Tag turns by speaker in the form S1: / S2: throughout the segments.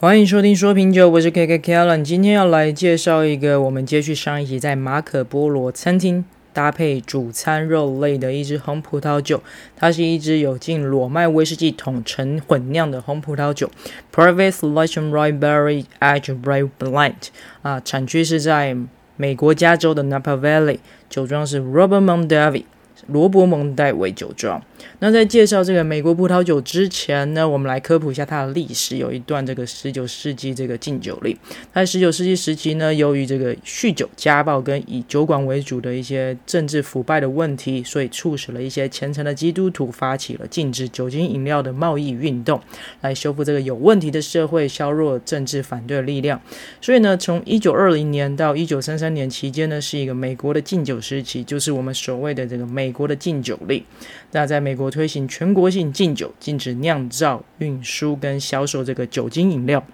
S1: 欢迎收听说品酒，我是 KK Kellen。今天要来介绍一个我们接续上一集在马可波罗餐厅搭配主餐肉类的一支红葡萄酒。它是一支有经裸麦威士忌桶陈混酿的红葡萄酒，Private Selection Rye Barrel Aged Rye Blend。啊，产区是在美国加州的 Napa Valley，酒庄是 Robert Mondavi。罗伯蒙代维酒庄。那在介绍这个美国葡萄酒之前呢，我们来科普一下它的历史。有一段这个十九世纪这个禁酒令。在十九世纪时期呢，由于这个酗酒、家暴跟以酒馆为主的一些政治腐败的问题，所以促使了一些虔诚的基督徒发起了禁止酒精饮料的贸易运动，来修复这个有问题的社会，削弱政治反对的力量。所以呢，从一九二零年到一九三三年期间呢，是一个美国的禁酒时期，就是我们所谓的这个美美国的禁酒令。那在美国推行全国性禁酒，禁止酿造、运输跟销售这个酒精饮料。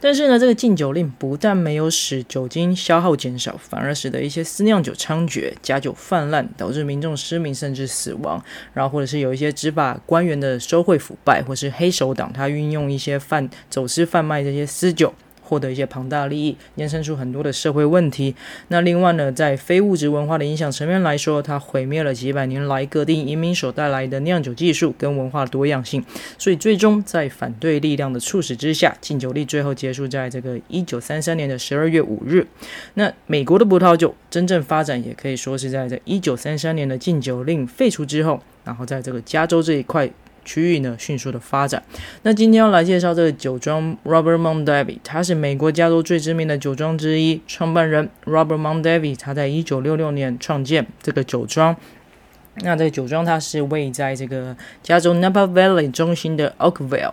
S1: 但是呢，这个禁酒令不但没有使酒精消耗减少，反而使得一些私酿酒猖獗、假酒泛滥，导致民众失明甚至死亡。然后或者是有一些执法官员的收贿腐败，或是黑手党他运用一些贩走私贩卖这些私酒。获得一些庞大利益，衍生出很多的社会问题。那另外呢，在非物质文化的影响层面来说，它毁灭了几百年来各地移民所带来的酿酒技术跟文化多样性。所以最终在反对力量的促使之下，禁酒令最后结束在这个一九三三年的十二月五日。那美国的葡萄酒真正发展，也可以说是在这一九三三年的禁酒令废除之后，然后在这个加州这一块。区域呢，迅速的发展。那今天要来介绍这个酒庄 Robert Mondavi，他是美国加州最知名的酒庄之一。创办人 Robert Mondavi，他在一九六六年创建这个酒庄。那这个酒庄它是位在这个加州 Napa Valley 中心的 Oakville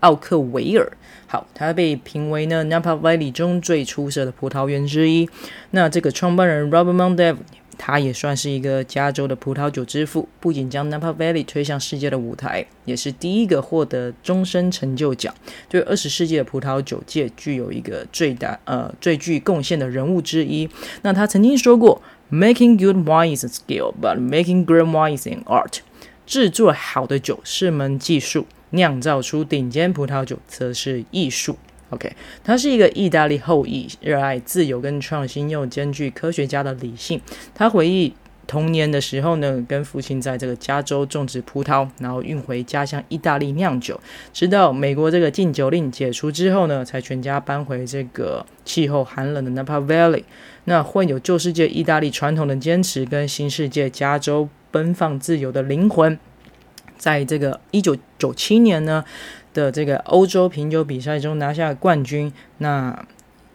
S1: 奥克维尔。好，它被评为呢 Napa Valley 中最出色的葡萄园之一。那这个创办人 Robert Mondavi。他也算是一个加州的葡萄酒之父，不仅将 Napa Valley 推向世界的舞台，也是第一个获得终身成就奖，对二十世纪的葡萄酒界具有一个最大呃最具贡献的人物之一。那他曾经说过：“Making good wine is a skill, but making great wine is an art。”制作好的酒是门技术，酿造出顶尖葡萄酒则是艺术。OK，他是一个意大利后裔，热爱自由跟创新，又兼具科学家的理性。他回忆童年的时候呢，跟父亲在这个加州种植葡萄，然后运回家乡意大利酿酒。直到美国这个禁酒令解除之后呢，才全家搬回这个气候寒冷的 Napa Valley。那混有旧世界意大利传统的坚持，跟新世界加州奔放自由的灵魂，在这个一九九七年呢。的这个欧洲品酒比赛中拿下冠军，那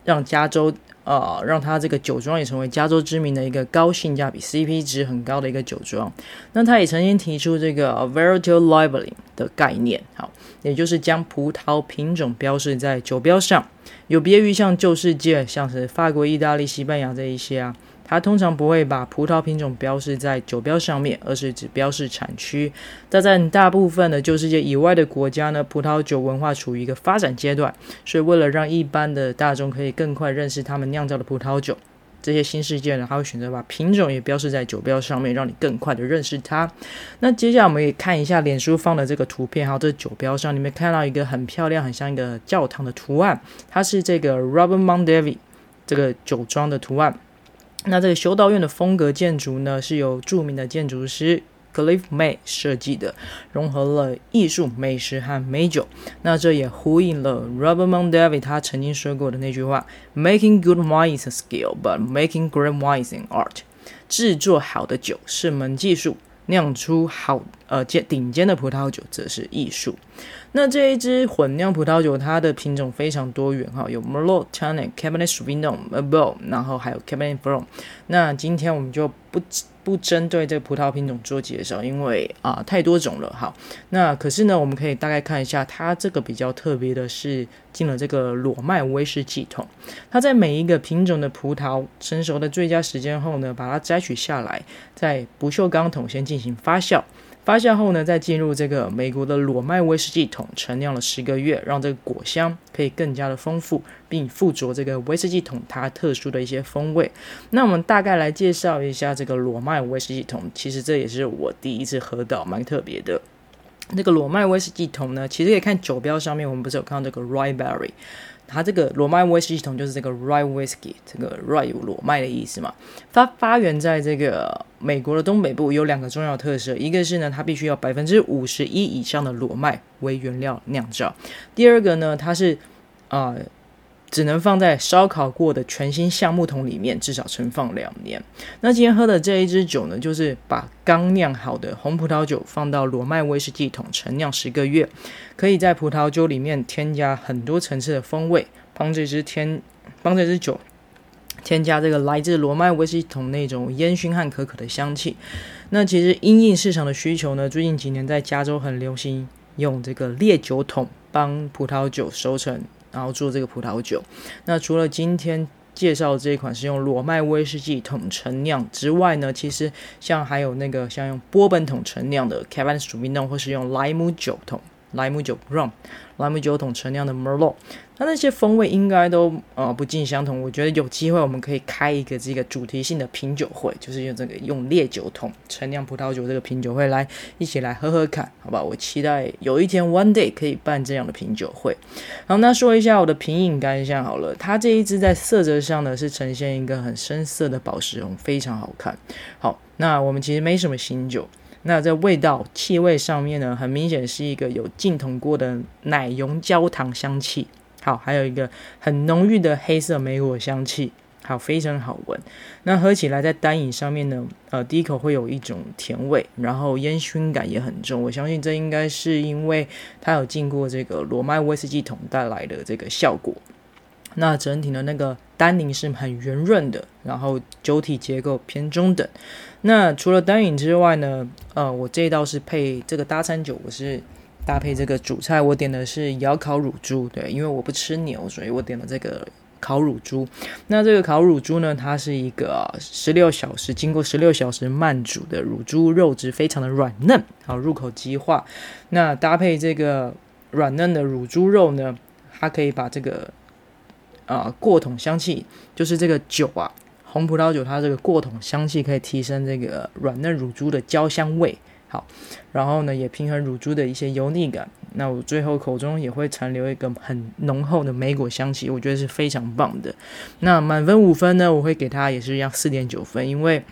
S1: 让加州呃让他这个酒庄也成为加州知名的一个高性价比 CP 值很高的一个酒庄。那他也曾经提出这个 Varietal Labeling 的概念，好，也就是将葡萄品种标示在酒标上，有别于像旧世界像是法国、意大利、西班牙这一些啊。它通常不会把葡萄品种标示在酒标上面，而是只标示产区。但在大部分的旧世界以外的国家呢，葡萄酒文化处于一个发展阶段，所以为了让一般的大众可以更快认识他们酿造的葡萄酒，这些新世界呢，他会选择把品种也标示在酒标上面，让你更快的认识它。那接下来我们也看一下脸书放的这个图片，还有这酒标上，你们看到一个很漂亮、很像一个教堂的图案，它是这个 Robert Mondavi 这个酒庄的图案。那这个修道院的风格建筑呢，是由著名的建筑师 Cliff May 设计的，融合了艺术、美食和美酒。那这也呼应了 Robert Mondavi 他曾经说过的那句话：“Making good wine is a skill, but making great wine is an art。”制作好的酒是门技术。酿出好呃尖顶尖的葡萄酒则是艺术。那这一支混酿葡萄酒，它的品种非常多元哈，有 Merlot、Tannat、Cabernet Sauvignon、Merlot，然后还有 Cabernet f r o n。那今天我们就不。不针对这个葡萄品种做介绍，因为啊太多种了。好，那可是呢，我们可以大概看一下，它这个比较特别的是进了这个裸麦威士忌桶。它在每一个品种的葡萄成熟的最佳时间后呢，把它摘取下来，在不锈钢桶先进行发酵。发酵后呢，再进入这个美国的裸麦威士忌桶陈酿了十个月，让这个果香可以更加的丰富，并附着这个威士忌桶它特殊的一些风味。那我们大概来介绍一下这个裸麦威士忌桶，其实这也是我第一次喝到，蛮特别的。那个裸麦威士忌桶呢，其实可以看酒标上面，我们不是有看到这个 Rye Berry。它这个罗麦威士忌桶就是这个 Rye Whiskey，这个 Rye 有裸麦的意思嘛。它发源在这个美国的东北部，有两个重要特色，一个是呢，它必须要百分之五十一以上的裸麦为原料酿造；第二个呢，它是啊。只能放在烧烤过的全新橡木桶里面，至少存放两年。那今天喝的这一支酒呢，就是把刚酿好的红葡萄酒放到罗麦威士忌桶陈酿十个月，可以在葡萄酒里面添加很多层次的风味，帮这支添帮这支酒添加这个来自罗麦威士忌桶那种烟熏和可可的香气。那其实因应市场的需求呢，最近几年在加州很流行用这个烈酒桶帮葡萄酒熟成。然后做这个葡萄酒。那除了今天介绍这一款是用裸麦威士忌桶陈酿之外呢，其实像还有那个像用波本桶陈酿的 Cabernet Sauvignon，或是用莱姆酒桶。莱姆酒 rum，莱姆酒桶陈酿的 Merlot，它那些风味应该都呃不尽相同。我觉得有机会我们可以开一个这个主题性的品酒会，就是用这个用烈酒桶陈酿葡萄酒这个品酒会来一起来喝喝看，好吧？我期待有一天 one day 可以办这样的品酒会。好，那说一下我的品饮感想好了，它这一支在色泽上呢是呈现一个很深色的宝石红，非常好看。好，那我们其实没什么新酒。那在味道、气味上面呢，很明显是一个有浸桶过的奶油焦糖香气。好，还有一个很浓郁的黑色莓果香气，好，非常好闻。那喝起来在单饮上面呢，呃，第一口会有一种甜味，然后烟熏感也很重。我相信这应该是因为它有经过这个罗麦威士忌桶带来的这个效果。那整体的那个单宁是很圆润的，然后酒体结构偏中等。那除了单饮之外呢，呃，我这一道是配这个搭餐酒，我是搭配这个主菜，我点的是窑烤乳猪，对，因为我不吃牛，所以我点了这个烤乳猪。那这个烤乳猪呢，它是一个十六小时经过十六小时慢煮的乳猪肉质非常的软嫩，好入口即化。那搭配这个软嫩的乳猪肉呢，它可以把这个、啊、过桶香气，就是这个酒啊。红葡萄酒，它这个过桶香气可以提升这个软嫩乳猪的焦香味，好，然后呢也平衡乳猪的一些油腻感。那我最后口中也会残留一个很浓厚的莓果香气，我觉得是非常棒的。那满分五分呢，我会给它也是一样四点九分，因为。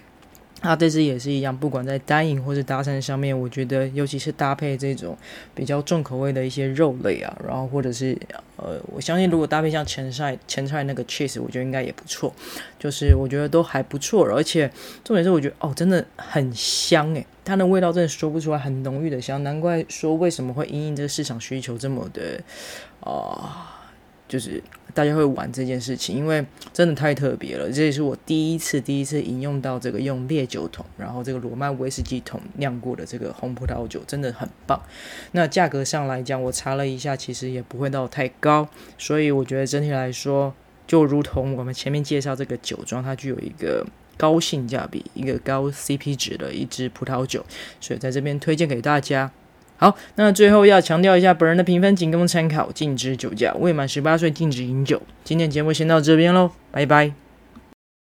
S1: 它这支也是一样，不管在单饮或是搭餐上面，我觉得尤其是搭配这种比较重口味的一些肉类啊，然后或者是呃，我相信如果搭配像前菜前菜那个 cheese，我觉得应该也不错。就是我觉得都还不错，而且重点是我觉得哦，真的很香诶，它的味道真的说不出来，很浓郁的香，难怪说为什么会因应这个市场需求这么的啊。就是大家会玩这件事情，因为真的太特别了。这也是我第一次第一次饮用到这个用烈酒桶，然后这个罗曼威士忌桶酿过的这个红葡萄酒，真的很棒。那价格上来讲，我查了一下，其实也不会到太高，所以我觉得整体来说，就如同我们前面介绍这个酒庄，它具有一个高性价比、一个高 CP 值的一支葡萄酒，所以在这边推荐给大家。好，那最后要强调一下，本人的评分仅供参考，禁止酒驾，未满十八岁禁止饮酒。今天节目先到这边喽，拜拜。